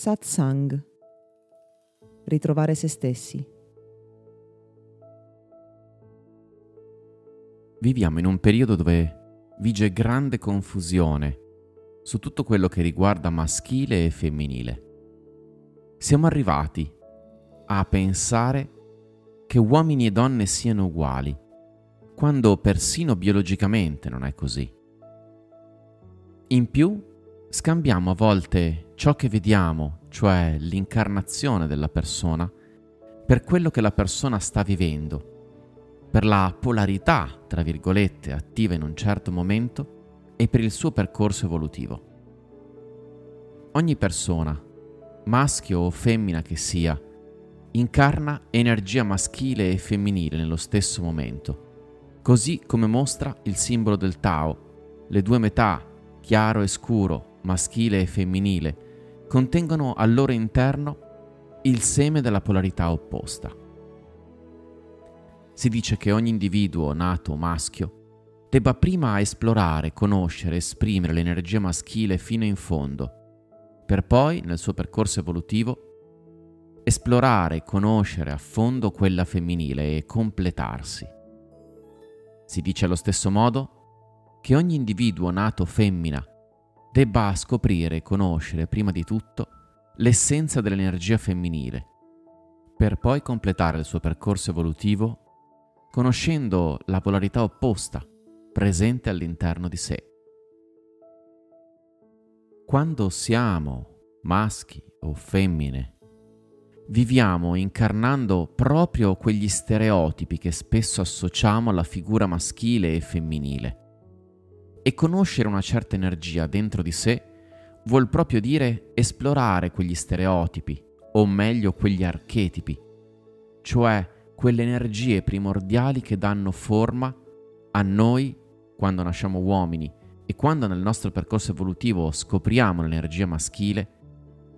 Satsang. Ritrovare se stessi. Viviamo in un periodo dove vige grande confusione su tutto quello che riguarda maschile e femminile. Siamo arrivati a pensare che uomini e donne siano uguali, quando persino biologicamente non è così. In più, scambiamo a volte ciò che vediamo, cioè l'incarnazione della persona, per quello che la persona sta vivendo, per la polarità, tra virgolette, attiva in un certo momento e per il suo percorso evolutivo. Ogni persona, maschio o femmina che sia, incarna energia maschile e femminile nello stesso momento, così come mostra il simbolo del Tao, le due metà, chiaro e scuro, maschile e femminile, contengono al loro interno il seme della polarità opposta. Si dice che ogni individuo nato maschio debba prima esplorare, conoscere, esprimere l'energia maschile fino in fondo, per poi, nel suo percorso evolutivo, esplorare, conoscere a fondo quella femminile e completarsi. Si dice allo stesso modo che ogni individuo nato femmina debba scoprire e conoscere prima di tutto l'essenza dell'energia femminile, per poi completare il suo percorso evolutivo conoscendo la polarità opposta presente all'interno di sé. Quando siamo maschi o femmine viviamo incarnando proprio quegli stereotipi che spesso associamo alla figura maschile e femminile. E conoscere una certa energia dentro di sé vuol proprio dire esplorare quegli stereotipi, o meglio quegli archetipi, cioè quelle energie primordiali che danno forma a noi quando nasciamo uomini e quando nel nostro percorso evolutivo scopriamo l'energia maschile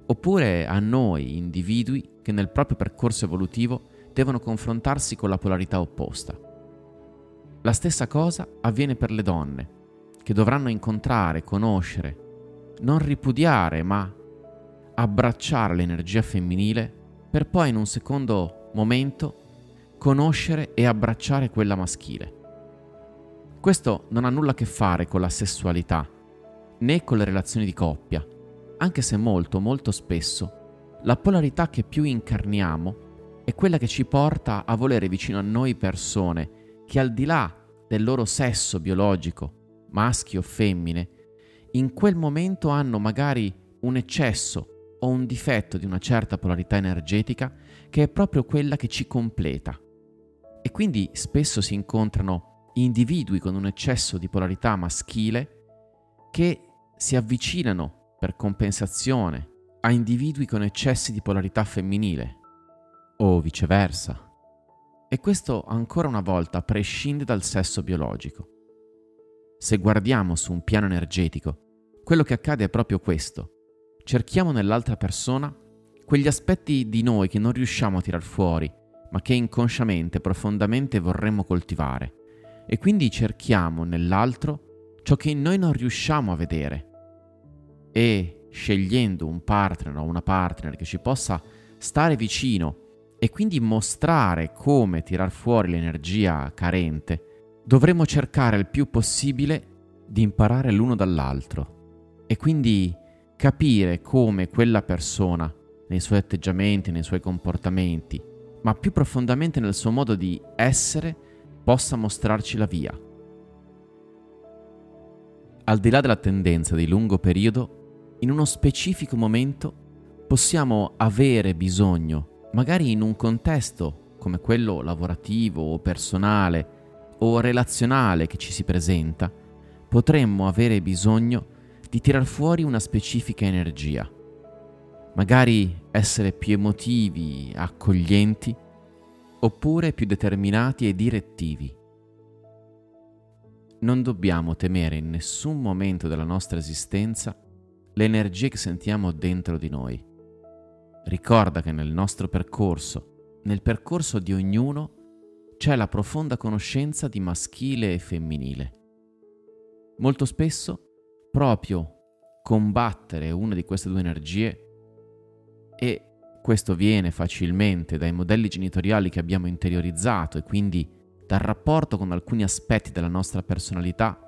oppure a noi, individui, che nel proprio percorso evolutivo devono confrontarsi con la polarità opposta. La stessa cosa avviene per le donne, che dovranno incontrare, conoscere, non ripudiare, ma abbracciare l'energia femminile per poi in un secondo momento conoscere e abbracciare quella maschile. Questo non ha nulla a che fare con la sessualità, né con le relazioni di coppia, anche se molto, molto spesso, la polarità che più incarniamo è quella che ci porta a volere vicino a noi persone che al di là del loro sesso biologico, maschi o femmine, in quel momento hanno magari un eccesso o un difetto di una certa polarità energetica che è proprio quella che ci completa. E quindi spesso si incontrano individui con un eccesso di polarità maschile che si avvicinano per compensazione a individui con eccessi di polarità femminile o viceversa. E questo ancora una volta prescinde dal sesso biologico. Se guardiamo su un piano energetico, quello che accade è proprio questo. Cerchiamo nell'altra persona quegli aspetti di noi che non riusciamo a tirar fuori, ma che inconsciamente, profondamente vorremmo coltivare. E quindi cerchiamo nell'altro ciò che in noi non riusciamo a vedere e scegliendo un partner o una partner che ci possa stare vicino e quindi mostrare come tirar fuori l'energia carente, dovremo cercare il più possibile di imparare l'uno dall'altro e quindi capire come quella persona, nei suoi atteggiamenti, nei suoi comportamenti, ma più profondamente nel suo modo di essere, possa mostrarci la via. Al di là della tendenza di lungo periodo, in uno specifico momento possiamo avere bisogno, magari in un contesto come quello lavorativo o personale o relazionale che ci si presenta, potremmo avere bisogno di tirar fuori una specifica energia. Magari essere più emotivi, accoglienti, oppure più determinati e direttivi. Non dobbiamo temere in nessun momento della nostra esistenza le energie che sentiamo dentro di noi. Ricorda che nel nostro percorso, nel percorso di ognuno, c'è la profonda conoscenza di maschile e femminile. Molto spesso, proprio combattere una di queste due energie E questo viene facilmente dai modelli genitoriali che abbiamo interiorizzato e quindi dal rapporto con alcuni aspetti della nostra personalità,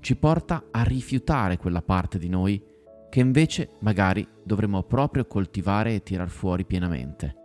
ci porta a rifiutare quella parte di noi che invece magari dovremmo proprio coltivare e tirar fuori pienamente.